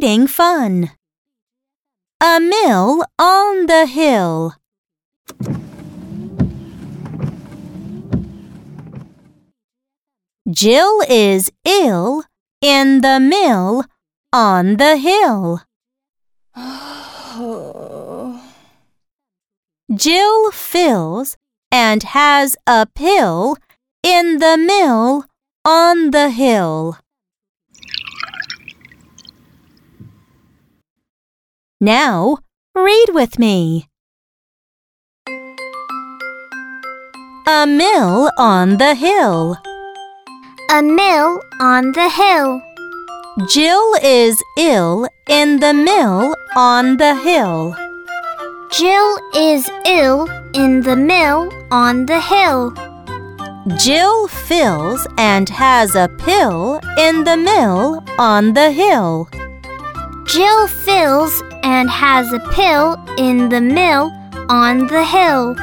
having fun. A mill on the hill. Jill is ill in the mill on the hill. Jill fills and has a pill in the mill on the hill. Now, read with me. A mill on the hill. A mill on the hill. Jill is ill in the mill on the hill. Jill is ill in the mill on the hill. Jill fills and has a pill in the mill on the hill. Jill fills and has a pill in the mill on the hill.